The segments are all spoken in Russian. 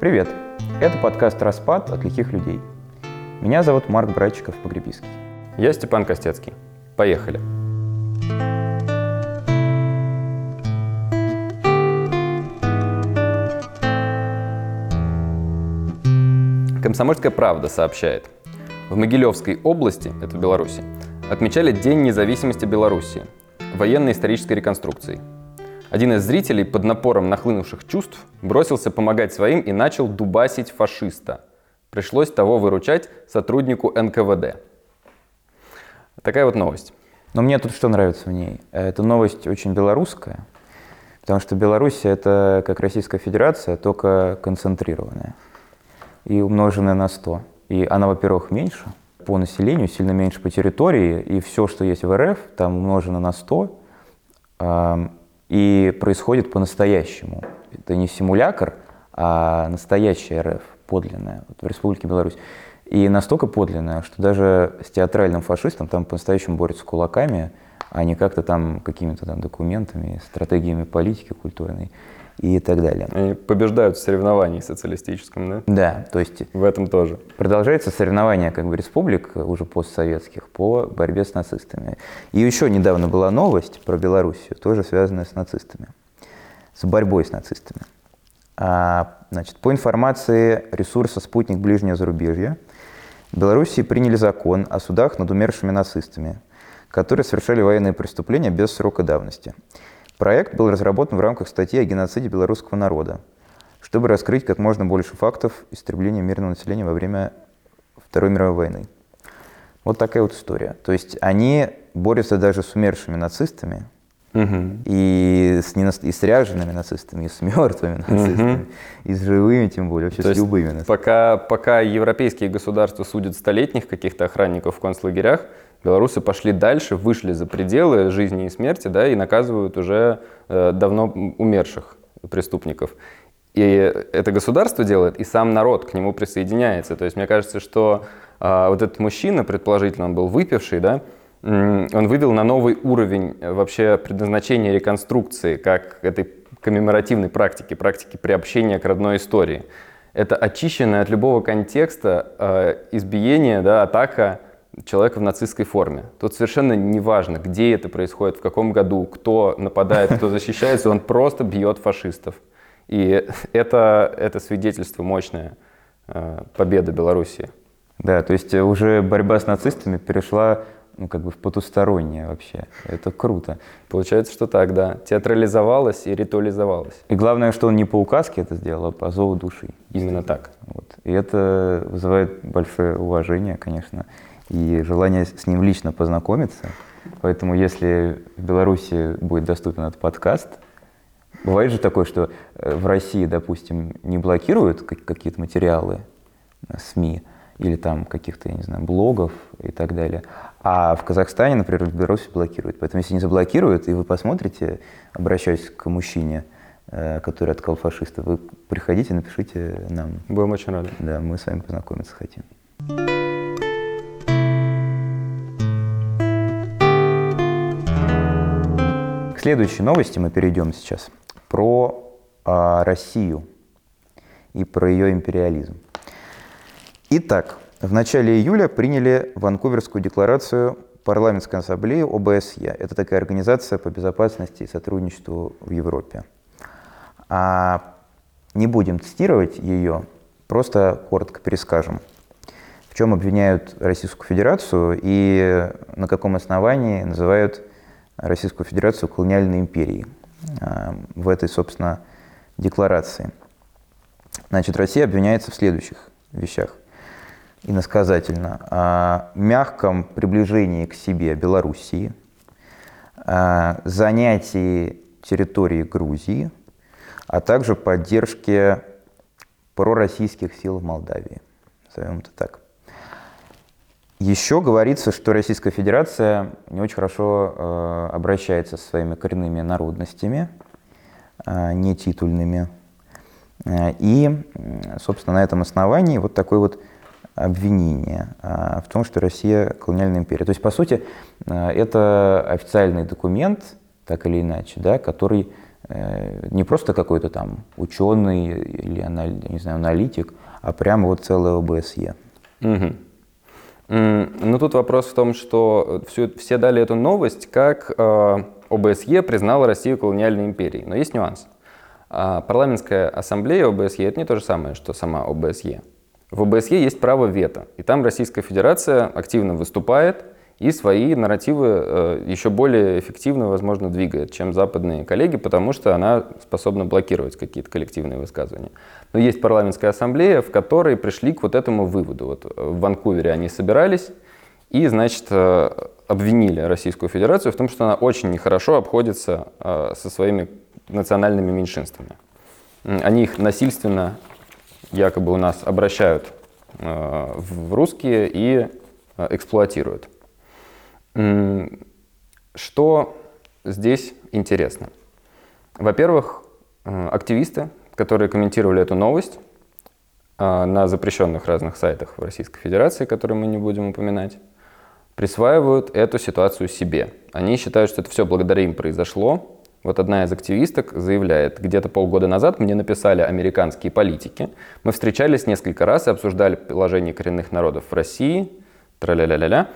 Привет! Это подкаст «Распад» от лихих людей. Меня зовут Марк Братчиков-Погребиский. Я Степан Костецкий. Поехали. Комсомольская правда сообщает. В Могилевской области, это в Беларуси, отмечали День независимости Беларуси, военно-исторической реконструкции – один из зрителей под напором нахлынувших чувств бросился помогать своим и начал дубасить фашиста. Пришлось того выручать сотруднику НКВД. Такая вот новость. Но мне тут что нравится в ней? Эта новость очень белорусская, потому что Беларусь это как Российская Федерация, только концентрированная и умноженная на 100. И она, во-первых, меньше по населению, сильно меньше по территории, и все, что есть в РФ, там умножено на 100, и происходит по-настоящему. Это не симулятор, а настоящая РФ, подлинная, вот в Республике Беларусь. И настолько подлинная, что даже с театральным фашистом там по-настоящему борются кулаками, а не как-то там какими-то там документами, стратегиями политики культурной и так далее. Они побеждают в соревновании социалистическом, да? Да, то есть... В этом тоже. Продолжается соревнование как бы республик, уже постсоветских, по борьбе с нацистами. И еще недавно была новость про Белоруссию, тоже связанная с нацистами, с борьбой с нацистами. А, значит, по информации ресурса «Спутник ближнего зарубежья», в Белоруссии приняли закон о судах над умершими нацистами, которые совершали военные преступления без срока давности. Проект был разработан в рамках статьи о геноциде белорусского народа, чтобы раскрыть как можно больше фактов истребления мирного населения во время Второй мировой войны. Вот такая вот история. То есть они борются даже с умершими нацистами, угу. и, с ненаст... и с ряжеными нацистами, и с мертвыми нацистами, угу. и с живыми тем более, вообще То с любыми нацистами. Пока, пока европейские государства судят столетних каких-то охранников в концлагерях, Белорусы пошли дальше, вышли за пределы жизни и смерти, да, и наказывают уже э, давно умерших преступников. И это государство делает, и сам народ к нему присоединяется. То есть мне кажется, что э, вот этот мужчина, предположительно, он был выпивший, да, он вывел на новый уровень вообще предназначения реконструкции, как этой коммеморативной практики, практики приобщения к родной истории. Это очищенное от любого контекста э, избиение, да, атака человека в нацистской форме. Тут совершенно не важно, где это происходит, в каком году, кто нападает, кто защищается, он просто бьет фашистов. И это, это свидетельство мощное э, победы Белоруссии. Да, то есть уже борьба с нацистами перешла ну, как бы в потустороннее вообще. Это круто. Получается, что так, да. Театрализовалось и ритуализовалось. И главное, что он не по указке это сделал, а по зову души. Именно так. Вот. И это вызывает большое уважение, конечно и желание с ним лично познакомиться. Поэтому если в Беларуси будет доступен этот подкаст, бывает же такое, что э, в России, допустим, не блокируют какие-то материалы э, СМИ или там каких-то, я не знаю, блогов и так далее, а в Казахстане, например, в Беларуси блокируют. Поэтому если не заблокируют, и вы посмотрите, обращаясь к мужчине, э, который откал фашиста, вы приходите, напишите нам. Будем очень рады. Да, мы с вами познакомиться хотим. К следующей новости мы перейдем сейчас про а, Россию и про ее империализм. Итак, в начале июля приняли Ванкуверскую декларацию парламентской ассамблеи ОБСЕ. Это такая организация по безопасности и сотрудничеству в Европе. А не будем цитировать ее, просто коротко перескажем, в чем обвиняют Российскую Федерацию и на каком основании называют Российскую Федерацию колониальной империей а, в этой, собственно, декларации. Значит, Россия обвиняется в следующих вещах иносказательно. О мягком приближении к себе Белоруссии, занятии территории Грузии, а также поддержке пророссийских сил в Молдавии. Назовем это так. Еще говорится, что Российская Федерация не очень хорошо э, обращается со своими коренными народностями, э, нетитульными. Э, и, собственно, на этом основании вот такое вот обвинение э, в том, что Россия колониальная империя. То есть, по сути, э, это официальный документ, так или иначе, да, который э, не просто какой-то там ученый или не знаю, аналитик, а прямо вот целое ОБСЕ. Угу. Ну тут вопрос в том, что все, все дали эту новость, как э, ОБСЕ признала Россию колониальной империей. Но есть нюанс. А парламентская ассамблея ОБСЕ это не то же самое, что сама ОБСЕ. В ОБСЕ есть право вето, и там Российская Федерация активно выступает и свои нарративы э, еще более эффективно, возможно, двигает, чем западные коллеги, потому что она способна блокировать какие-то коллективные высказывания. Но есть парламентская ассамблея, в которой пришли к вот этому выводу. Вот в Ванкувере они собирались и, значит, э, обвинили Российскую Федерацию в том, что она очень нехорошо обходится э, со своими национальными меньшинствами. Они их насильственно якобы у нас обращают в русские и эксплуатируют. Что здесь интересно? Во-первых, э, активисты, которые комментировали эту новость э, на запрещенных разных сайтах в Российской Федерации, которые мы не будем упоминать, присваивают эту ситуацию себе. Они считают, что это все благодаря им произошло. Вот одна из активисток заявляет, где-то полгода назад мне написали американские политики. Мы встречались несколько раз и обсуждали положение коренных народов в России. Тра-ля-ля-ля-ля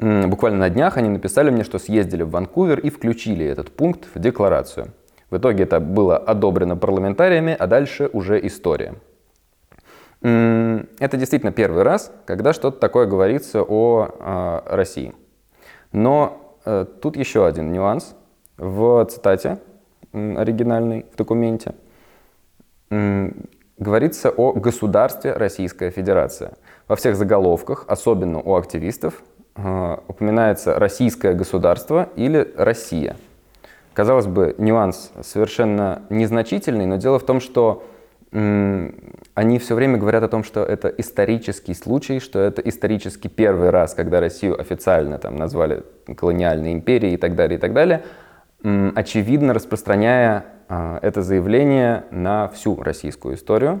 буквально на днях они написали мне, что съездили в Ванкувер и включили этот пункт в декларацию. В итоге это было одобрено парламентариями, а дальше уже история. Это действительно первый раз, когда что-то такое говорится о э, России. Но э, тут еще один нюанс в цитате оригинальной в документе. Говорится о государстве Российская Федерация. Во всех заголовках, особенно у активистов, а, упоминается российское государство или Россия. Казалось бы, нюанс совершенно незначительный, но дело в том, что они все время говорят о том, что это исторический случай, что это исторически первый раз, когда Россию официально там назвали колониальной империей и так далее, и так далее, очевидно распространяя а, это заявление на всю российскую историю,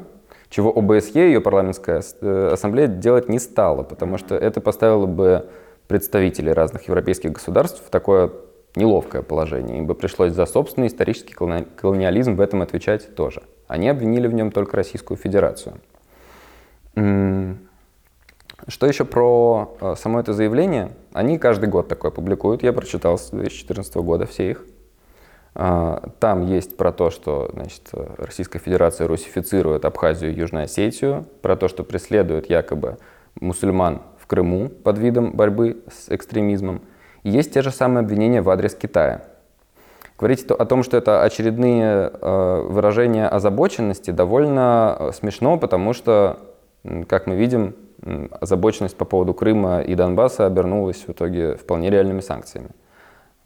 чего ОБСЕ, ее парламентская э, ассамблея, делать не стала, потому что это поставило бы представителей разных европейских государств в такое неловкое положение. Им бы пришлось за собственный исторический колониализм в этом отвечать тоже. Они обвинили в нем только Российскую Федерацию. Что еще про э, само это заявление? Они каждый год такое публикуют. Я прочитал с 2014 года все их. А, там есть про то, что значит, Российская Федерация русифицирует Абхазию и Южную Осетию, про то, что преследует якобы мусульман Крыму под видом борьбы с экстремизмом. Есть те же самые обвинения в адрес Китая. Говорить о том, что это очередные э, выражения озабоченности, довольно э, смешно, потому что, как мы видим, озабоченность по поводу Крыма и Донбасса обернулась в итоге вполне реальными санкциями.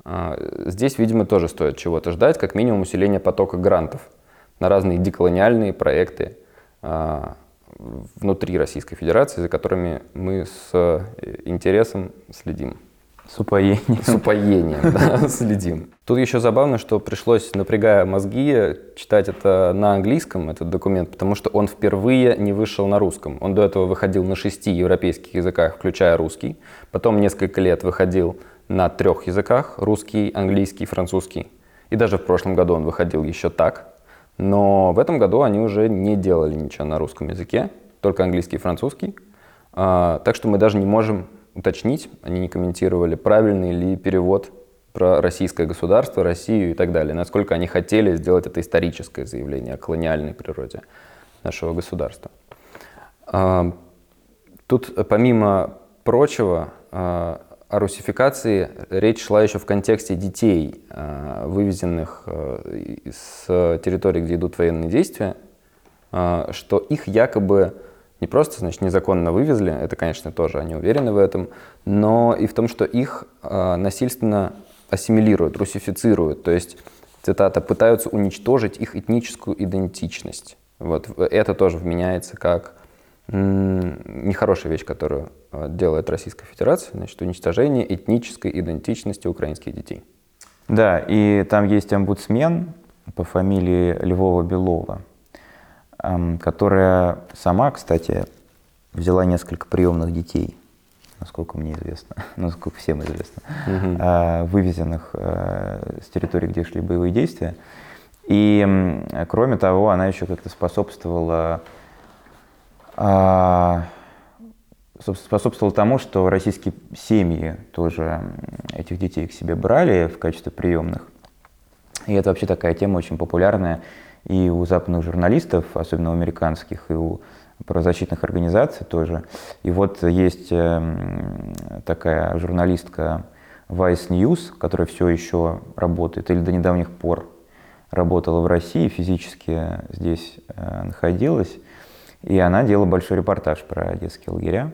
А, здесь, видимо, тоже стоит чего-то ждать, как минимум усиления потока грантов на разные деколониальные проекты, а, внутри Российской Федерации, за которыми мы с э, интересом следим. С упоением. С упоением, да, следим. Тут еще забавно, что пришлось, напрягая мозги, читать это на английском, этот документ, потому что он впервые не вышел на русском. Он до этого выходил на шести европейских языках, включая русский. Потом несколько лет выходил на трех языках, русский, английский, французский. И даже в прошлом году он выходил еще так, но в этом году они уже не делали ничего на русском языке, только английский и французский. А, так что мы даже не можем уточнить, они не комментировали, правильный ли перевод про российское государство, Россию и так далее, насколько они хотели сделать это историческое заявление о колониальной природе нашего государства. А, тут, помимо прочего, а, о русификации речь шла еще в контексте детей, э, вывезенных э, с территории, где идут военные действия, э, что их якобы не просто значит, незаконно вывезли, это, конечно, тоже они уверены в этом, но и в том, что их насильственно ассимилируют, русифицируют, то есть, цитата, пытаются уничтожить их этническую идентичность. Вот это тоже вменяется как нехорошая вещь, которую а, делает Российская Федерация, значит, уничтожение этнической идентичности украинских детей. Да, и там есть омбудсмен по фамилии Львова-Белова, которая сама, кстати, взяла несколько приемных детей, насколько мне известно, насколько всем известно, угу. вывезенных а, с территории, где шли боевые действия. И кроме того, она еще как-то способствовала, а, способствовала тому, что российские семьи тоже этих детей к себе брали в качестве приемных. И это вообще такая тема очень популярная и у западных журналистов, особенно у американских, и у правозащитных организаций тоже. И вот есть эм, такая журналистка Vice News, которая все еще работает, или до недавних пор работала в России, физически здесь э, находилась, и она делала большой репортаж про детские лагеря.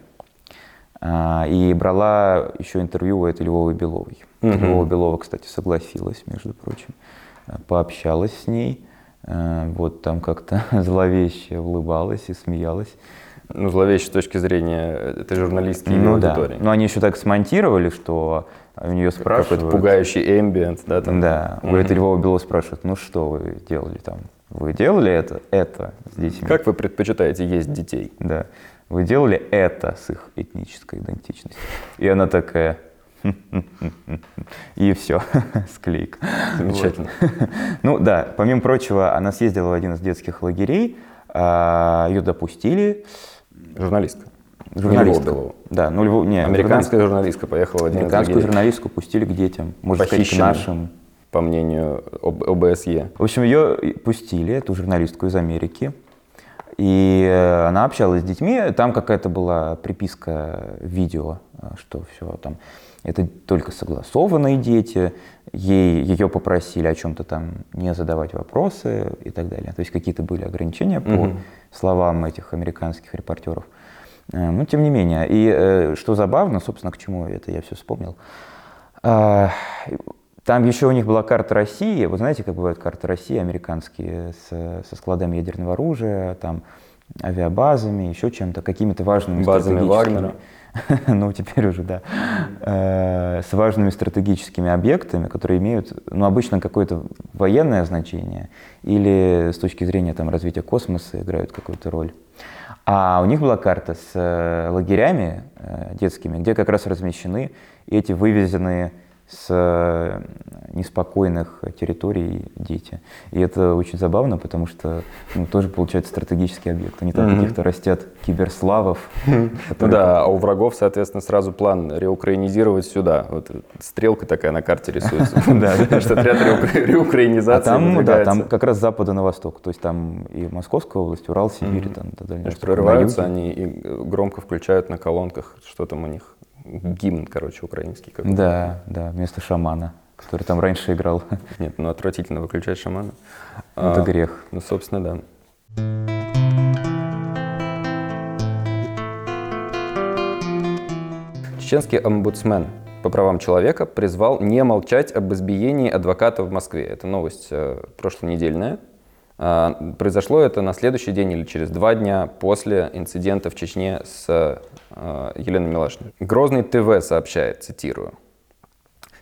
А, и брала еще интервью у этой Львовой Беловой. Угу. Львова Белова, кстати, согласилась, между прочим, пообщалась с ней. Э, вот там как-то зловеще улыбалась и смеялась. Ну, зловеще с точки зрения этой журналистки и ну, аудитории. Да. Но они еще так смонтировали, что у нее спрашивают... Какой-то пугающий эмбиент, да? Там? Да. У этой Львова Белова спрашивают, ну что вы делали там? Вы делали это, это с детьми? Как вы предпочитаете есть детей? Да. Вы делали это с их этнической идентичностью? И она такая, и все, склейка. Замечательно. Ну да, помимо прочего, она съездила в один из детских лагерей, а, ее допустили. Журналистка. Журналистка. Да, ну Львов, не, Американская журналистка поехала в один Американскую журналистку пустили к детям, можно сказать, к нашим. По мнению ОБСЕ. В общем, ее пустили, эту журналистку из Америки. И э, она общалась с детьми, там какая-то была приписка видео, э, что все там это только согласованные дети, ей, ее попросили о чем-то там не задавать вопросы и так далее. То есть какие-то были ограничения по mm-hmm. словам этих американских репортеров. Э, но тем не менее, и э, что забавно, собственно, к чему это я все вспомнил, а, там еще у них была карта России. Вы знаете, как бывают карты России американские с, со складами ядерного оружия, там авиабазами, еще чем-то, какими-то важными Базами Вагнера. ну теперь уже, да, э, с важными стратегическими объектами, которые имеют, ну, обычно какое-то военное значение или с точки зрения там, развития космоса играют какую-то роль. А у них была карта с э, лагерями э, детскими, где как раз размещены эти вывезенные с э, неспокойных территорий дети. И это очень забавно, потому что ну, тоже получается стратегический объект. Они там mm-hmm. каких-то растят киберславов. Ну да, а у врагов, соответственно, сразу план реукраинизировать сюда. Вот стрелка такая на карте рисуется. Да, что отряд реукраинизации А там, да, там как раз с запада на восток. То есть там и Московская область, Урал, Сибирь, там Прорываются они и громко включают на колонках, что там у них гимн, короче, украинский. Какой-то. Да, да, вместо шамана, который там раньше играл. Нет, ну отвратительно выключать шамана. Это а, грех. Ну, собственно, да. Чеченский омбудсмен по правам человека призвал не молчать об избиении адвоката в Москве. Это новость э, прошлонедельная. А, произошло это на следующий день или через два дня после инцидента в Чечне с а, Еленой Милашиной. Грозный ТВ сообщает, цитирую.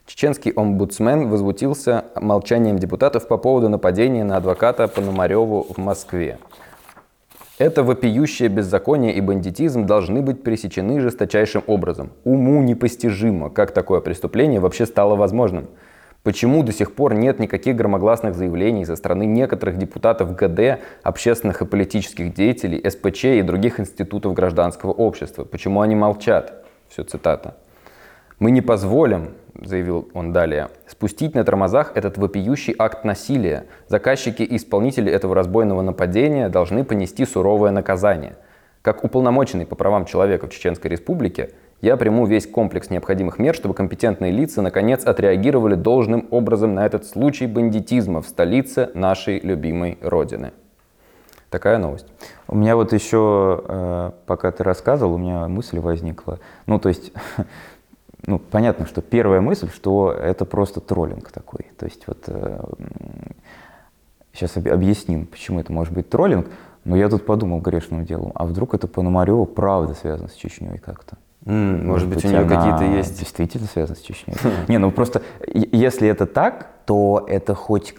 Чеченский омбудсмен возмутился молчанием депутатов по поводу нападения на адвоката Пономареву в Москве. Это вопиющее беззаконие и бандитизм должны быть пресечены жесточайшим образом. Уму непостижимо, как такое преступление вообще стало возможным – Почему до сих пор нет никаких громогласных заявлений со стороны некоторых депутатов ГД, общественных и политических деятелей, СПЧ и других институтов гражданского общества? Почему они молчат? Все цитата. «Мы не позволим, — заявил он далее, — спустить на тормозах этот вопиющий акт насилия. Заказчики и исполнители этого разбойного нападения должны понести суровое наказание. Как уполномоченный по правам человека в Чеченской Республике — я приму весь комплекс необходимых мер, чтобы компетентные лица наконец отреагировали должным образом на этот случай бандитизма в столице нашей любимой Родины. Такая новость. У меня вот еще, э, пока ты рассказывал, у меня мысль возникла. Ну, то есть, ну, понятно, что первая мысль, что это просто троллинг такой. То есть вот сейчас э, объясним, почему это может быть троллинг. Но я тут подумал грешным делом, а вдруг это Пономарева правда связано с Чечней как-то? Mm, может, быть, у нее какие-то есть... Действительно связано с Чечней. Не, ну просто, если это так, то это хоть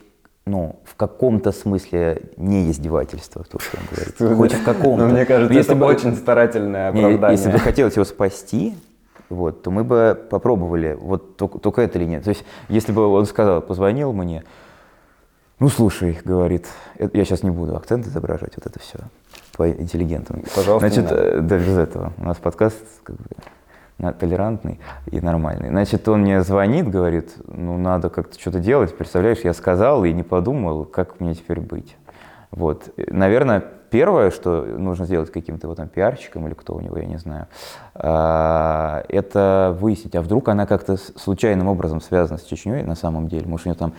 ну, в каком-то смысле не издевательство, то, что он говорит. Хоть в каком-то. Но мне кажется, если это бы, очень старательное оправдание. Если бы хотелось его спасти, вот, то мы бы попробовали, вот только, только это или нет. То есть, если бы он сказал, позвонил мне, Ну, слушай, говорит, э, я сейчас не буду акцент изображать, вот это все по интеллигентному. Пожалуйста, Значит, э, да, без этого. У нас подкаст как бы, толерантный и нормальный. Значит, он мне звонит, говорит, ну, надо как-то что-то делать. Представляешь, я сказал и не подумал, как мне теперь быть. Вот. Наверное, первое, что нужно сделать каким-то его там пиарщиком или кто у него, я не знаю, а, это выяснить, а вдруг она как-то случайным образом связана с Чечней на самом деле. Может, у нее там,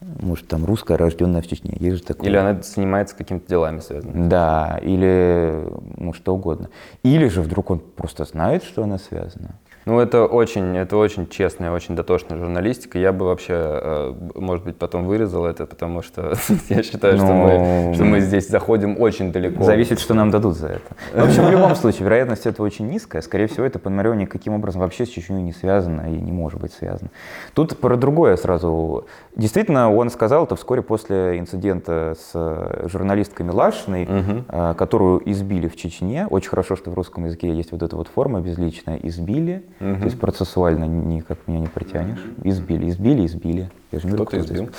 может, там русская, рожденная в Чечне. Есть же такое. Или она занимается какими-то делами связанными. Да, или ну, что угодно. Или же вдруг он просто знает, что она связана. Ну, это очень, это очень честная, очень дотошная журналистика. Я бы вообще, э, может быть, потом вырезал это, потому что я считаю, что, мы, Ну, что мы здесь заходим очень далеко. Зависит, что нам дадут за это. В общем, в любом случае, вероятность этого очень низкая. Скорее всего, это Пономарева никаким образом вообще с Чечней не связано и не может быть связано. Тут про другое сразу. Действительно, он сказал это вскоре после инцидента с э, журналисткой Милашиной, э, которую избили в Чечне. Очень хорошо, что в русском языке есть вот эта вот форма безличная «избили». То есть процессуально никак меня не притянешь. Избили, избили, избили. Я же не Кто-то кто избил. избил.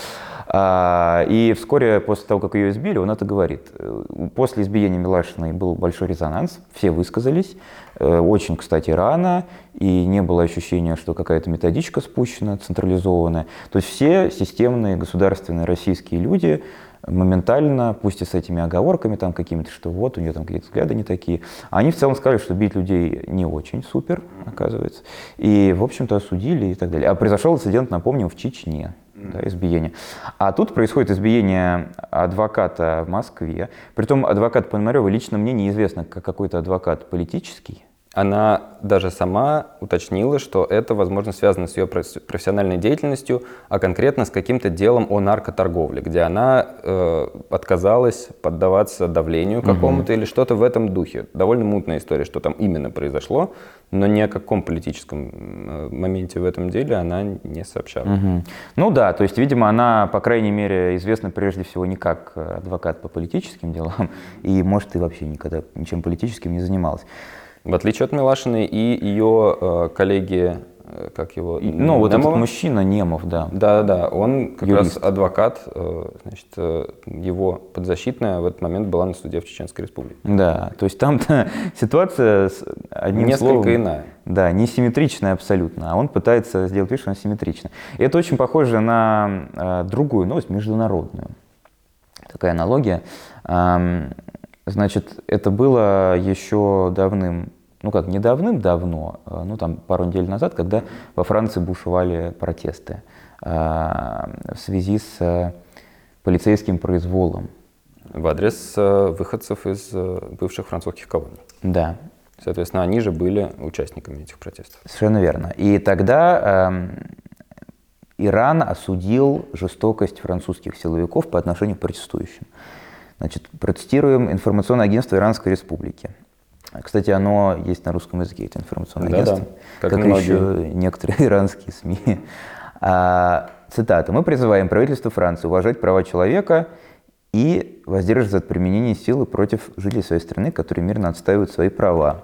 А, и вскоре после того, как ее избили, он это говорит. Э, После избиения Милашиной был большой резонанс, все высказались, э, очень, кстати, рано, и не было ощущения, что какая-то методичка спущена, централизованная. То есть все системные государственные российские люди моментально, пусть и с этими оговорками там какими-то, что вот у нее там какие-то взгляды не такие, они в целом сказали, что бить людей не очень супер, оказывается, и, в общем-то, осудили и так далее. А произошел инцидент, напомним, в Чечне, да, избиение. А тут происходит избиение адвоката в Москве. Притом адвокат Пономарева лично мне неизвестно, как какой-то адвокат политический. Она даже сама уточнила, что это, возможно, связано с ее профессиональной деятельностью, а конкретно с каким-то делом о наркоторговле, где она э, отказалась поддаваться давлению какому-то или что-то в этом духе. Довольно мутная история, что там именно произошло, но ни о каком политическом э, моменте в этом деле она не сообщала. Мгм. Ну да, то есть, видимо, она, по крайней мере, известна прежде всего не как адвокат по политическим делам, и, может, и вообще никогда ничем политическим не занималась. В отличие от Милашиной и ее э, коллеги, э, как его? И- ну, вот этот Немова? мужчина, Немов, да. Да, да, он как Юрист. раз адвокат, э, значит, э, его подзащитная в этот момент была на суде в Чеченской Республике. Да, то есть там-то ситуация с одним Несколько словом, иная. Да, не симметричная абсолютно, а он пытается сделать вид, что она симметрична. И это очень похоже на э, другую новость, международную. Такая аналогия. Значит, это было еще давным, ну как, не давным-давно, э, ну там пару недель назад, когда во Франции бушевали протесты э, в связи с э, полицейским произволом. В адрес э, выходцев из э, бывших французских колоний. Да, Соответственно, они же были участниками этих протестов. Совершенно верно. И тогда эм, Иран осудил жестокость французских силовиков по отношению к протестующим. Значит, процитируем информационное агентство Иранской Республики. Кстати, оно есть на русском языке, это информационное Да-да, агентство, как как, многие. еще некоторые иранские СМИ. А, цитата. «Мы призываем правительство Франции уважать права человека и воздерживаться от применения силы против жителей своей страны, которые мирно отстаивают свои права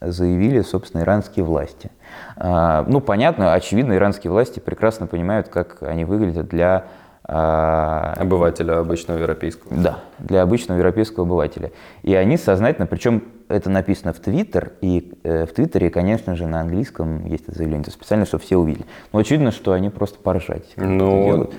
заявили, собственно, иранские власти. А, Ну, понятно, очевидно, иранские власти прекрасно понимают, как они выглядят для, Обывателя обычного европейского. да, для обычного европейского обывателя. И они сознательно, причем это написано в Твиттер, и э, в Твиттере, конечно же, на английском есть это заявление, это специально, чтобы все увидели. Но очевидно, что они просто поржать Ну,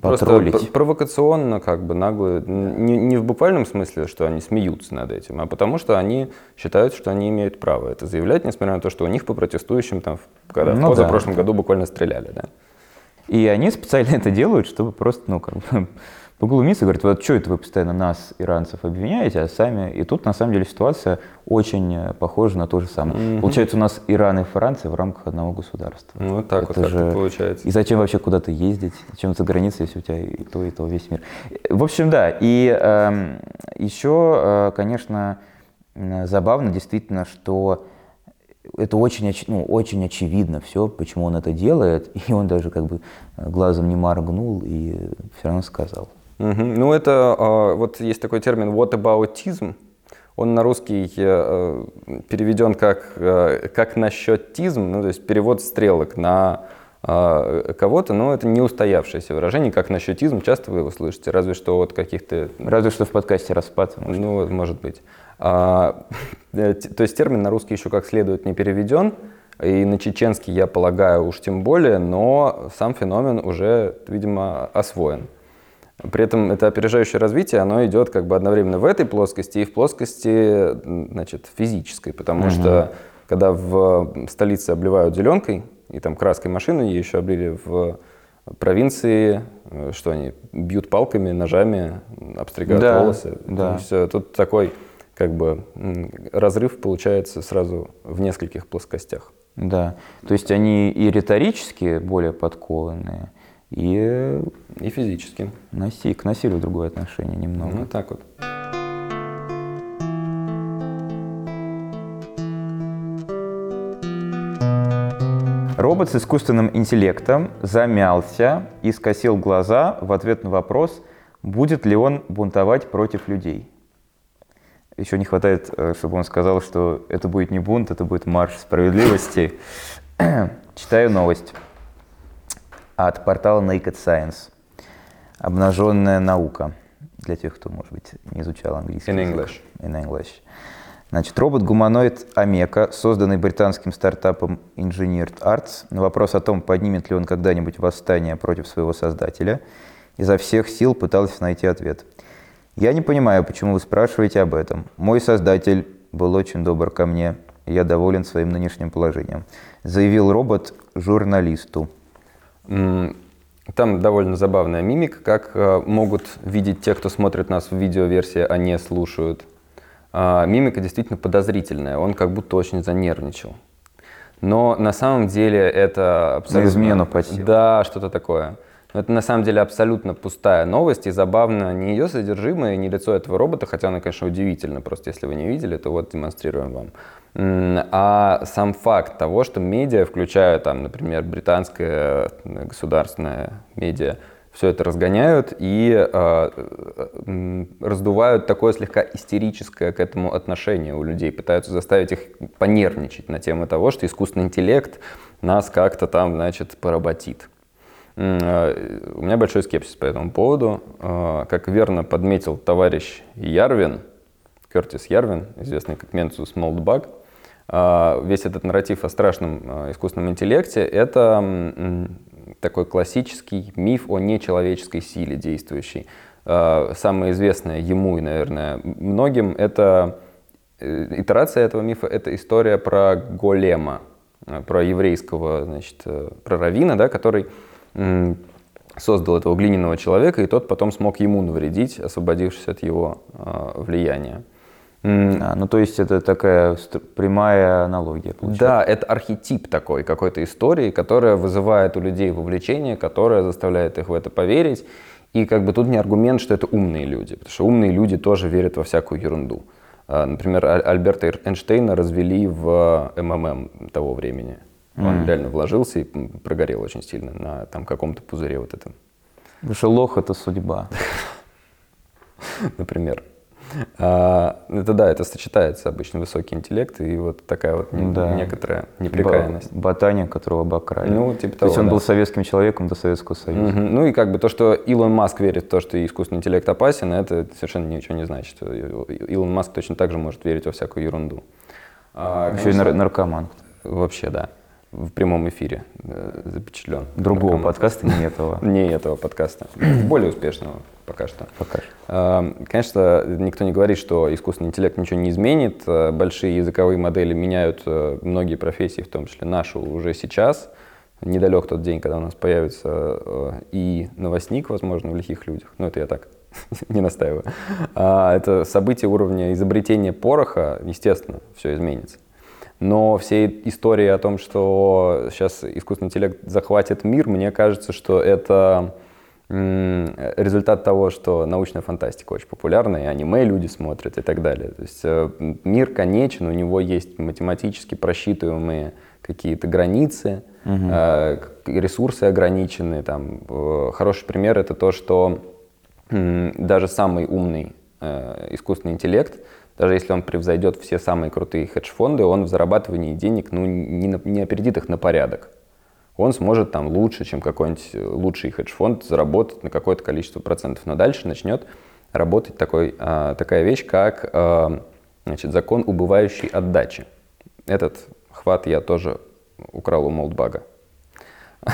Просто потроллить. п- провокационно, как бы нагло, не, не в буквальном смысле, что они смеются над этим, а потому что они считают, что они имеют право это заявлять, несмотря на то, что у них по протестующим там, в- когда в Ну да. позапрошлом году буквально стреляли, да. И они специально это делают, чтобы просто, ну, как бы поглумиться, говорят, вот что это вы постоянно нас, иранцев, обвиняете, а сами... И тут, на самом деле, ситуация очень э, похожа на то же самое. Получается, у нас Иран и Франция в рамках одного государства. Ну, вот так вот Это как-то же- получается. И зачем вообще куда-то ездить? Зачем за границей, если у тебя и то, и то, весь мир? В общем, да. И эм, еще, э, конечно, м, забавно действительно, что это очень, оч- ну, очень очевидно все, почему он это делает, и он даже как бы э, глазом не моргнул и все равно сказал. Мгм. Ну, это а, вот есть такой термин whataboutism. Он на русский э, э, переведен как, как насчет тизм, ну, то есть перевод стрелок на кого-то, но это не устоявшееся выражение, как насчетизм, часто вы его слышите, разве что от каких-то... Разве что в подкасте «Распад». Может. Ну, может быть. А, э, то есть термин на русский еще как следует не переведен, и на чеченский, я полагаю, уж тем более, но сам феномен уже, видимо, освоен. При этом это опережающее развитие, оно идет как бы одновременно в этой плоскости и в плоскости значит, физической, потому угу. что когда в столице обливают зеленкой, и там краской машину ей еще облили в провинции, э, что они бьют палками, ножами, обстригают да, волосы. Да. Все, тут такой как бы разрыв получается сразу в нескольких плоскостях. Да, то есть они и риторически более подкованные, и... И физически. Носи, к насилию другое отношение немного. Ну, так вот. Робот с искусственным интеллектом замялся и скосил глаза в ответ на вопрос, будет ли он бунтовать против людей. Еще не хватает, э, чтобы он сказал, что это будет не бунт, это будет марш справедливости. Читаю новость от портала Naked Science. Обнаженная наука. Для тех, кто, может быть, не изучал английский In English. In English. Значит, робот-гуманоид Амека, созданный британским стартапом Engineered Arts, на вопрос о том, поднимет ли он когда-нибудь восстание против своего создателя, изо всех сил пытался найти ответ – я не понимаю, почему вы спрашиваете об этом. Мой создатель был очень добр ко мне, я доволен своим нынешним положением. Заявил робот журналисту. Там довольно забавная мимика, как э, могут видеть те, кто смотрит нас в видеоверсии, а не слушают. А, мимика действительно подозрительная, он как будто очень занервничал. Но на самом деле это абсолютно... На измену почти. Да, что-то такое. Но это на самом деле абсолютно пустая новость, и забавно не ее содержимое, не лицо этого робота, хотя оно, конечно, удивительно, просто если вы не видели, то вот демонстрируем вам. А сам факт того, что медиа, включая там, например, британское э, государственное медиа, все это разгоняют и э, раздувают такое слегка истерическое к этому отношение у людей, пытаются заставить их понервничать на тему того, что искусственный интеллект нас как-то там, значит, поработит. Э, у меня большой скепсис по этому поводу. Э, как верно подметил товарищ Ярвин, Кертис Ярвин, известный как Менцус Молдбаг, весь этот нарратив о страшном искусственном интеллекте — это такой классический миф о нечеловеческой силе действующей. Самое известное ему и, наверное, многим — это итерация этого мифа — это история про голема, про еврейского, значит, про равина, да, который создал этого глиняного человека, и тот потом смог ему навредить, освободившись от его э, влияния. А, ну, то есть это такая прямая аналогия. Получается. Да, это архетип такой какой-то истории, которая вызывает у людей вовлечение, которая заставляет их в это поверить. И как бы тут не аргумент, что это умные люди, потому что умные люди тоже верят во всякую ерунду. А, например, Альберта Эйнштейна развели в МММ того времени. Он mm. реально вложился и прогорел очень сильно на там каком-то пузыре вот этом. Потому что лох — это судьба. Например. А, это да, это сочетается обычно высокий интеллект и вот такая вот не, да. некоторая неприкаянность. ботаник, которого обокрали. Ну, типа то того, есть он да. был советским человеком до Советского Союза. Угу. Ну и как бы то, что Илон Маск верит в то, что искусственный интеллект опасен, это совершенно ничего не значит. Илон Маск точно так же может верить во всякую ерунду. А, Еще конечно, и наркоман. Вообще, да в прямом эфире э, запечатлен. Другого Наркоман. подкаста, не этого. Не этого подкаста. Более успешного пока что. Пока что. А, конечно, никто не говорит, что искусственный интеллект ничего не изменит. Э, большие языковые модели меняют э, многие профессии, в том числе нашу уже сейчас. Недалек тот день, когда у нас появится и новостник, возможно, в лихих людях. Ну, это я так не настаиваю. А, это событие уровня изобретения пороха, естественно, все изменится. Но все истории о том, что сейчас искусственный интеллект захватит мир, мне кажется, что это результат того, что научная фантастика очень популярна, и аниме люди смотрят и так далее. То есть э, мир конечен, у него есть математически просчитываемые какие-то границы, угу. ресурсы ограничены. Там. Э, хороший пример это то, что даже самый умный искусственный интеллект — даже если он превзойдет все самые крутые хедж-фонды, он в зарабатывании денег ну, не, не опередит их на порядок. Он сможет там лучше, чем какой-нибудь лучший хедж-фонд заработать на какое-то количество процентов. Но дальше начнет работать такой, а, такая вещь, как а, значит, закон убывающей отдачи. Этот хват я тоже украл у Молдбага.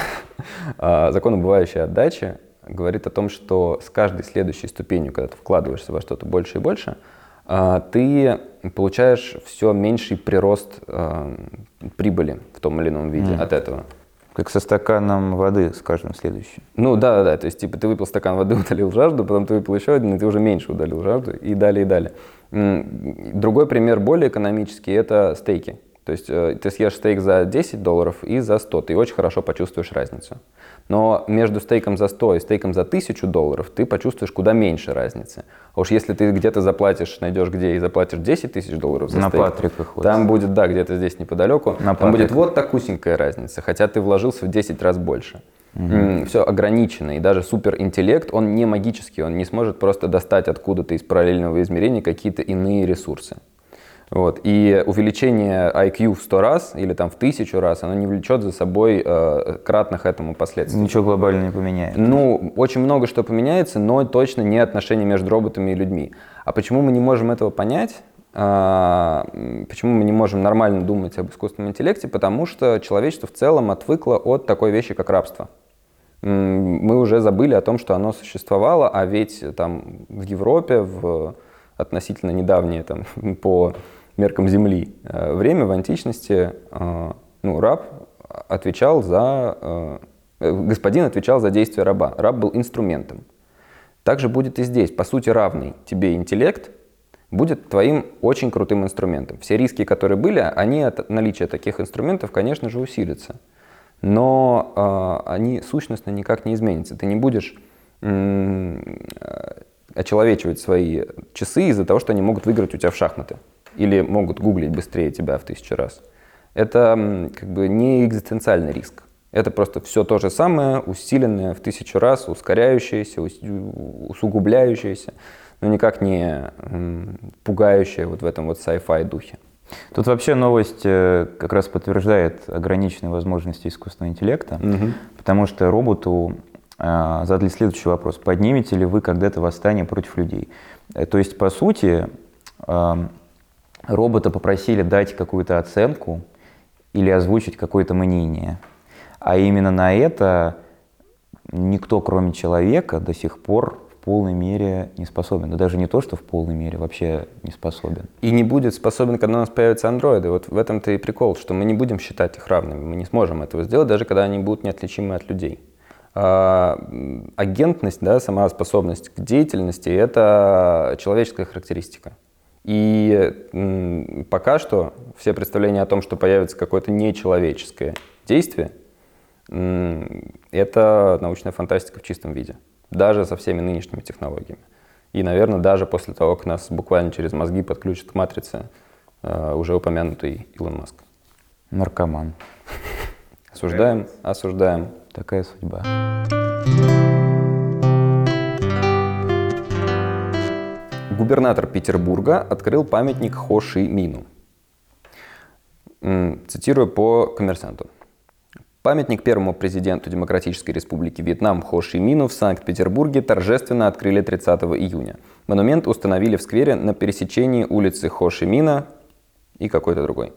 Закон убывающей отдачи говорит о том, что с каждой следующей ступенью, когда ты вкладываешься во что-то больше и больше, ты получаешь все меньший прирост прибыли в том или ином виде mm. от этого. Как со стаканом воды, скажем, следующий. Ну да, да, да. То есть, типа, ты выпил стакан воды, удалил жажду, потом ты выпил еще один, и ты уже меньше удалил жажду, и далее, и далее. Другой пример более экономический – это стейки. То есть э, ты съешь стейк за 10 долларов и за 100, ты очень хорошо почувствуешь разницу. Но между стейком за 100 и стейком за 1000 долларов ты почувствуешь куда меньше разницы. А уж если ты где-то заплатишь, найдешь где и заплатишь 10 тысяч долларов за На стейк, Патриках. Вот. там будет, да, где-то здесь неподалеку, На там будет Патриках. вот такусенькая разница, хотя ты вложился в 10 раз больше. Угу. Все ограничено, и даже суперинтеллект, он не магический, он не сможет просто достать откуда-то из параллельного измерения какие-то иные ресурсы. Вот. И увеличение IQ в 100 раз или там в тысячу раз, оно не влечет за собой э, кратных этому последствий. Ничего глобально не поменяет. Ну, очень много что поменяется, но точно не отношения между роботами и людьми. А почему мы не можем этого понять? А, почему мы не можем нормально думать об искусственном интеллекте? Потому что человечество в целом отвыкло от такой вещи, как рабство. Мы уже забыли о том, что оно существовало, а ведь там в Европе, в относительно недавнее там, по меркам Земли э, время в античности э, ну, раб отвечал за... Э, господин отвечал за действия раба. Раб был инструментом. Также будет и здесь. По сути, равный тебе интеллект будет твоим очень крутым инструментом. Все риски, которые были, они от наличия таких инструментов, конечно же, усилятся. Но они сущностно никак не изменятся. Ты не будешь очеловечивать свои часы из-за того, что они могут выиграть у тебя в шахматы или могут гуглить быстрее тебя в тысячу раз. Это как бы не экзистенциальный риск. Это просто все то же самое, усиленное в тысячу раз, ускоряющееся, усугубляющееся, но никак не пугающее вот в этом вот sci-fi духе. Тут вообще новость э, как раз подтверждает ограниченные возможности искусственного интеллекта, угу. потому что роботу э, задали следующий вопрос. Поднимете ли вы когда-то восстание против людей? Э, то есть, по сути, робота попросили дать какую-то оценку или озвучить какое-то мнение. А именно на это никто, кроме человека, до сих пор в полной мере не способен. Да даже не то, что в полной мере, вообще не способен. И не будет способен, когда у нас появятся андроиды. Вот в этом-то и прикол, что мы не будем считать их равными. Мы не сможем этого сделать, даже когда они будут неотличимы от людей. А, агентность, да, сама способность к деятельности – это человеческая характеристика. И пока что все представления о том, что появится какое-то нечеловеческое действие, это научная фантастика в чистом виде, даже со всеми нынешними технологиями. И, наверное, даже после того, как нас буквально через мозги подключат к матрице э, уже упомянутый Илон Маск. Наркоман. Осуждаем, осуждаем. Такая судьба. Губернатор Петербурга открыл памятник Хо Ши Мину. Цитирую по коммерсанту. Памятник первому президенту Демократической Республики Вьетнам Хо Ши Мину в Санкт-Петербурге торжественно открыли 30 июня. Монумент установили в сквере на пересечении улицы Хо Ши Мина и какой-то другой.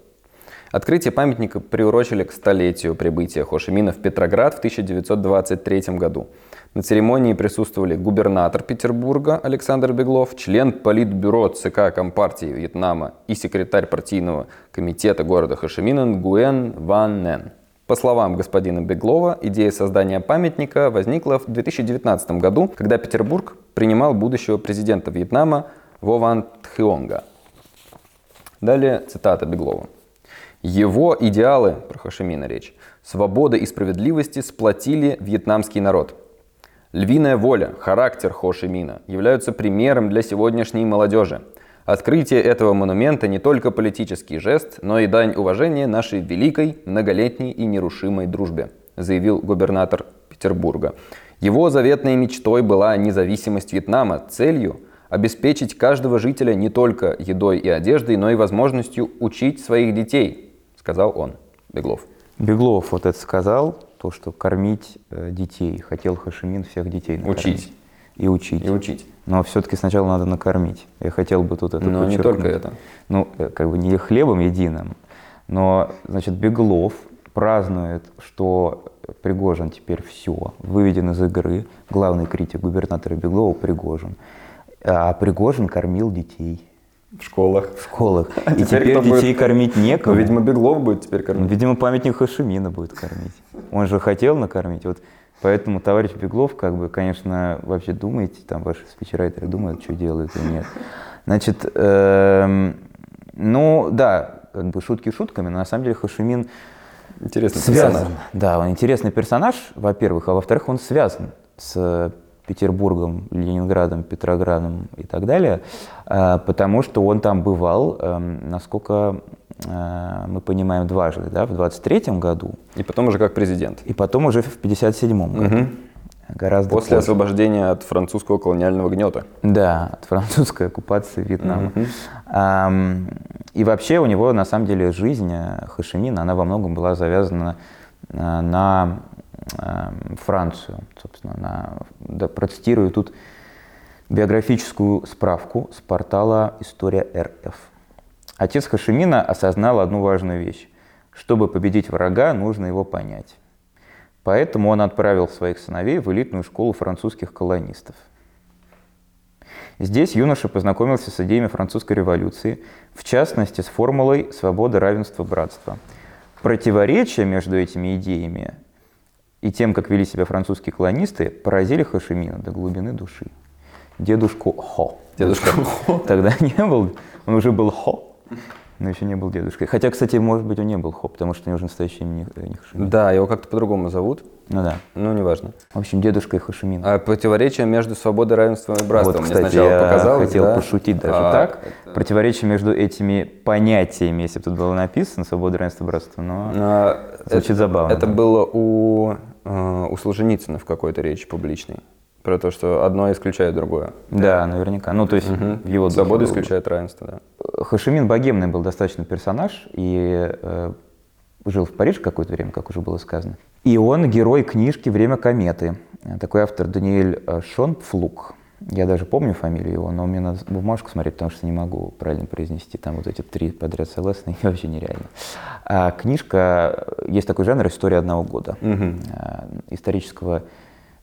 Открытие памятника приурочили к столетию прибытия Хо Ши Мина в Петроград в 1923 году. На церемонии присутствовали губернатор Петербурга Александр Беглов, член Политбюро ЦК Компартии Вьетнама и секретарь партийного комитета города Хошимина Нгуэн Ван Нен. По словам господина Беглова, идея создания памятника возникла в 2019 году, когда Петербург принимал будущего президента Вьетнама Во Ван Тхионга. Далее цитата Беглова. Его идеалы, про Хошимина речь, свобода и справедливости сплотили вьетнамский народ. Львиная воля, характер Хошимина являются примером для сегодняшней молодежи. Открытие этого монумента не только политический жест, но и дань уважения нашей великой, многолетней и нерушимой дружбе, заявил губернатор Петербурга. Его заветной мечтой была независимость Вьетнама, целью обеспечить каждого жителя не только едой и одеждой, но и возможностью учить своих детей, сказал он, Беглов. Беглов вот это сказал, то, что кормить э, детей. Хотел Хашимин всех детей накормить. Учить. И учить. И учить. Но все-таки сначала надо накормить. Я хотел бы тут это Но не подчеркнуть. только это. Ну, э, как бы не хлебом единым, но, значит, Беглов празднует, что Пригожин теперь все, выведен из игры. Главный критик губернатора Беглова Пригожин. А Пригожин кормил детей В школах. в школах. А И теперь теперь кто будет? детей кормить Ну, некому. видимо, Беглов будет теперь Ну, кормить. Видимо, памятник Хашимина будет кормить. Он же хотел накормить. Вот поэтому товарищ Беглов, как бы, конечно, вообще думаете, там ваши спичрайтеры думают, что делают или нет. Значит, эм, ну да, как бы шутки шутками, но на самом деле Хашимин Интересный связан. персонаж. Да, он интересный персонаж, во-первых, а во-вторых, он связан с Петербургом, Ленинградом, Петроградом и так далее, э, потому что он там бывал, эм, насколько э, мы понимаем, дважды, да, в 23 году И потом уже как президент. и потом уже в 57 году. Мгм. Гораздо После позже. освобождения от французского колониального гнета. Да, от французской оккупации Вьетнама. Ам, И вообще у него на самом деле жизнь э, Хашимина, она во многом была завязана на Францию, собственно. На, процитирую тут биографическую справку с портала «История РФ». Отец Хашимина осознал одну важную вещь. Чтобы победить врага, нужно его понять. Поэтому он отправил своих сыновей в элитную школу французских колонистов. Здесь юноша познакомился с идеями французской революции, в частности с формулой «свобода, равенство, братство». Противоречия между этими идеями и тем, как вели себя французские колонисты, поразили Хашимина до глубины души. Дедушку Хо. Дедушка. Тогда не был, он уже был Хо, но еще не был дедушкой. Хотя, кстати, может быть, он не был Хо, потому что у него же настоящее имя не, не Хашимин. Да, его как-то по-другому зовут. Ну да. Ну, неважно. В общем, дедушкой Хашимина. А противоречие между свободой, равенством и братством. Вот, Мне кстати, сначала я показалось, хотел да? пошутить даже А, так. это- Противоречие между этими понятиями, если бы тут было написано «свобода, равенство, братство», но а, звучит это- забавно. Это было у, э, у Солженицына в какой-то речи публичной. Про то, что одно исключает другое. да, наверняка. Ну, то есть в его Свобода было бы. исключает равенство, да. Хашимин богемный был достаточно персонаж и э, жил в Париже какое-то время, как уже было сказано. И он герой книжки «Время кометы». Такой автор Даниэль э, Шонпфлук. Я даже помню фамилию его, но мне надо бумажку смотреть, потому что не могу правильно произнести. Там вот эти три подряд согласные, вообще нереально. А книжка, есть такой жанр «История одного года». Мгм. э, исторического,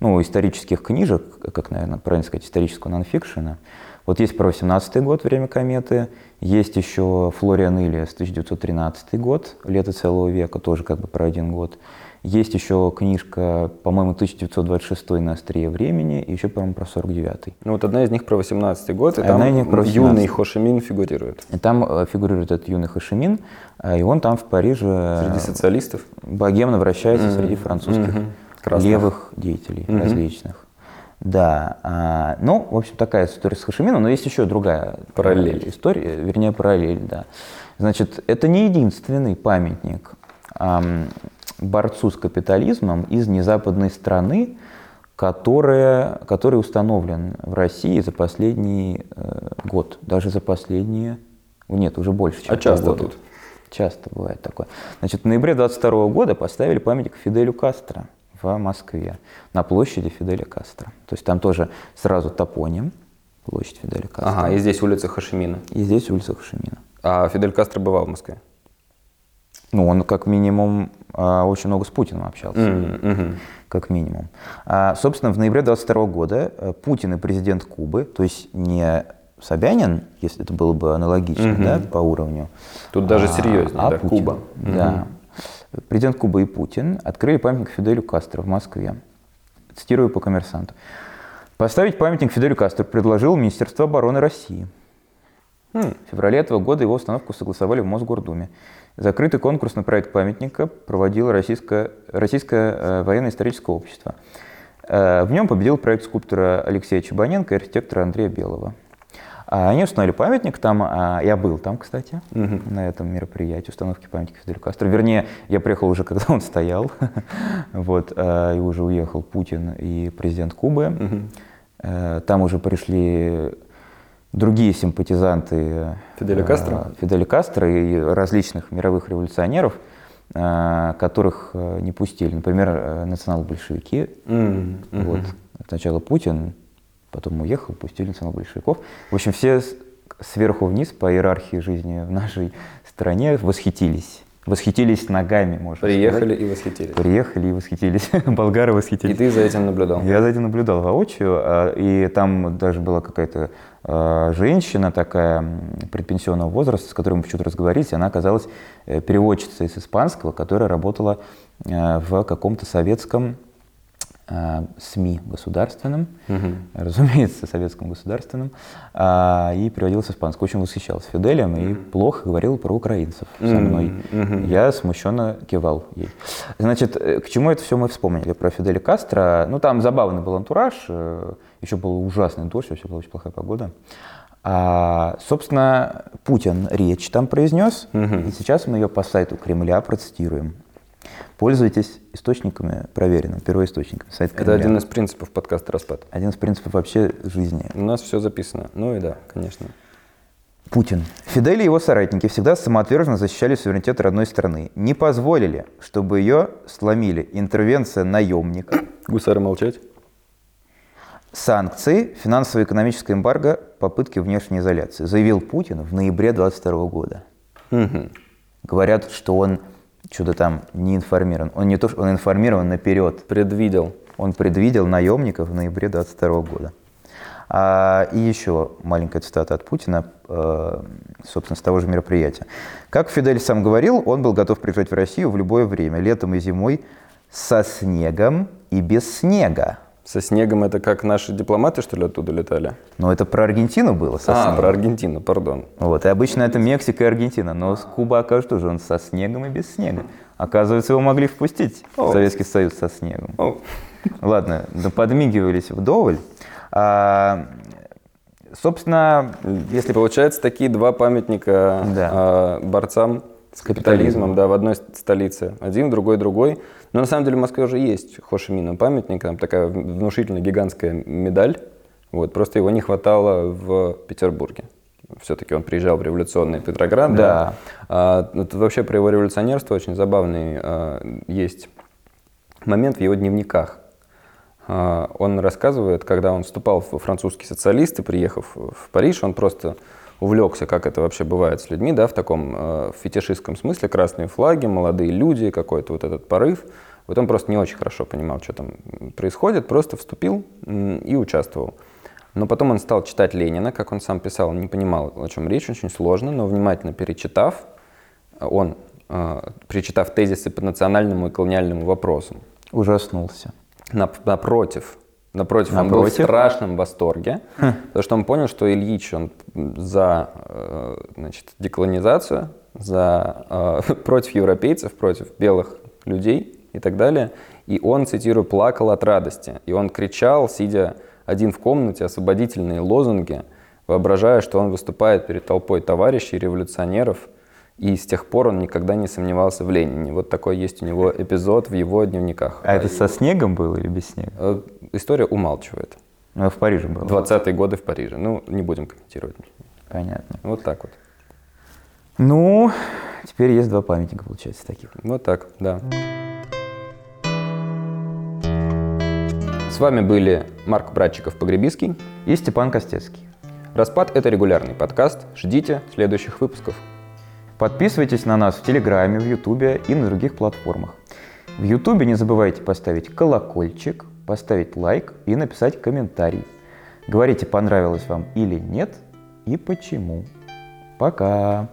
ну, исторических книжек, как, наверное, правильно сказать, исторического нонфикшена. Вот есть про 18 год «Время кометы», есть еще Флориан Ильяс, 1913 год, «Лето целого века», тоже как бы про один год. Есть еще книжка, по-моему, 1926 «На острие времени», и еще, по-моему, про 49 Ну вот одна из них про 18 год, и Одна там них про юный 18-й. Хошимин фигурирует. И там э, фигурирует этот юный Хашимин, э, и он там в Париже Среди э, социалистов. богемно вращается Мгм. среди французских. Красных. левых деятелей Мгм. различных. Да, а, ну, в общем, такая история с Хашимином, но есть еще другая Параллель. история, вернее, параллель, да. Значит, это не единственный памятник ам, борцу с капитализмом из незападной страны, которая, который установлен в России за последний э, год, даже за последние, нет, уже больше, чем А часто полгода. тут? Часто бывает такое. Значит, в ноябре 22 года поставили памятник Фиделю Кастро в Москве на площади Фиделя Кастро. То есть там тоже сразу топоним, площадь Фиделя Кастро. Ага, и здесь улица Хошимина. И здесь улица Хашимина. А Фидель Кастро бывал в Москве? Ну, он как минимум а, очень много с Путиным общался. М, мгм. как минимум. А, собственно, в ноябре 22 года э, Путин и президент Кубы, то есть не Собянин, если это было бы аналогично Мгм. да, по уровню, Тут даже а, серьезнее, а да, Путин. Куба. Да. Президент Кубы и Путин открыли памятник Фиделю Кастро в Москве. Цитирую по коммерсанту. Поставить памятник Фиделю Кастро предложил Министерство обороны России. М, В феврале этого года его установку согласовали в Мосгордуме. Закрытый конкурс на проект памятника проводило Российское, Российское э, военно-историческое общество. Э, в нем победил проект скульптора Алексея Чебаненко и архитектора Андрея Белого. А они установили памятник там, а, я был там, кстати, Мгм. на этом мероприятии установки памятника Фиделю Кастро. Вернее, я приехал уже, когда он стоял, вот, э, и уже уехал Путин и президент Кубы. Э, Там уже пришли другие симпатизанты Фиделя э, Кастро? Фиделя Кастро и различных мировых революционеров. э, которых э, не пустили. Например, э, национал-большевики. Мгм. Вот. Сначала Путин, потом уехал, пустили национал-большевиков. В общем, все сверху вниз по иерархии жизни в нашей стране восхитились. Восхитились ногами, можно Приехали сказать. и восхитились. Приехали и восхитились. Болгары И восхитились. ты за этим наблюдал? Я за этим наблюдал воочию, а, и там даже была какая-то женщина такая предпенсионного возраста, с которой мы почему-то разговорились, она оказалась э, переводчицей с испанского, которая работала э, в каком-то советском СМИ государственном, Мгм. разумеется, советском государственном, а, и переводила с испанского. Очень восхищалась Фиделем и плохо говорила про украинцев со мной. Я смущенно кивал ей. Значит, э, к чему это все мы вспомнили про Фиделя Кастро? Ну, там забавный был антураж, э, еще был ужасный дождь, вообще была очень плохая погода. А, собственно, Путин речь там произнес, и сейчас мы ее по сайту Кремля процитируем. Пользуйтесь источниками проверенными, первоисточниками. Сайт Это Кремля. один из принципов подкаста «Распад». Один из принципов вообще жизни. У нас все записано. Ну и да, конечно. Путин. Фидель и его соратники всегда самоотверженно защищали суверенитет родной страны. Не позволили, чтобы ее сломили интервенция наемника, Гусары молчать? Санкции, финансово-экономическое эмбарго, попытки внешней изоляции, заявил Путин в ноябре 22 года. Мгм. Говорят, что он что-то там не информирован. Он не то, что он информирован наперед. Предвидел. Он предвидел наемников в ноябре 22 года. А, и еще маленькая цитата от Путина, э, собственно, с того же мероприятия. Как Фидель сам говорил, он был готов приезжать в Россию в любое время, летом и зимой, со снегом и без снега. Со снегом это как наши дипломаты, что ли, оттуда летали? Но это про Аргентину было, со а, снегом. про Аргентину, пардон. Вот, и обычно это Мексика и Аргентина, но с Куба окажется тоже он со снегом и без снега. Оказывается, его могли впустить в О. Советский Союз со снегом. О, Ладно, да подмигивались вдоволь. А, собственно, если получается такие два памятника Да. а, борцам с капитализмом, да, в одной столице, один, другой, другой. Но на самом деле в Москве уже есть Хошимина памятник, там такая внушительная гигантская медаль. Вот, просто его не хватало в Петербурге. Все-таки он приезжал в революционный Петроград. Да. А, ну, тут вообще про его революционерство очень забавный а, есть момент в его дневниках. А, Он рассказывает, когда он вступал в французский социалист и приехав в Париж, он просто увлекся, как это вообще бывает с людьми, да, в таком э, фетишистском смысле, красные флаги, молодые люди, какой-то вот этот порыв. Вот он просто не очень хорошо понимал, что там происходит, просто вступил и участвовал. Но потом он стал читать Ленина, как он сам писал, он не понимал, о чем речь, очень сложно, но внимательно перечитав, он, э, перечитав тезисы по национальному и колониальному вопросам, ужаснулся. Нап- напротив, напротив, он был в Напротив? страшном восторге, потому что он понял, что Ильич, он за э, значит, деколонизацию, за, э, против европейцев, против белых людей и так далее. И он, цитирую, плакал от радости. И он кричал, сидя один в комнате, освободительные лозунги, воображая, что он выступает перед толпой товарищей, революционеров, и с тех пор он никогда не сомневался в Ленине. Вот такой есть у него эпизод в его дневниках. А это со снегом было или без снега? Э, История умалчивает. Ну, в Париже было. 20-е годы в Париже. Ну, не будем комментировать. Понятно. Вот так вот. Ну, теперь есть два памятника, получается, таких. Вот так, да. С вами были Марк Братчиков-Погребиский. И Степан Костецкий. Распад – это регулярный подкаст. Ждите следующих выпусков. Подписывайтесь на нас в Телеграме, в Ютубе и на других платформах. В Ютубе не забывайте поставить колокольчик, поставить лайк и написать комментарий. Говорите, понравилось вам или нет и почему. Пока!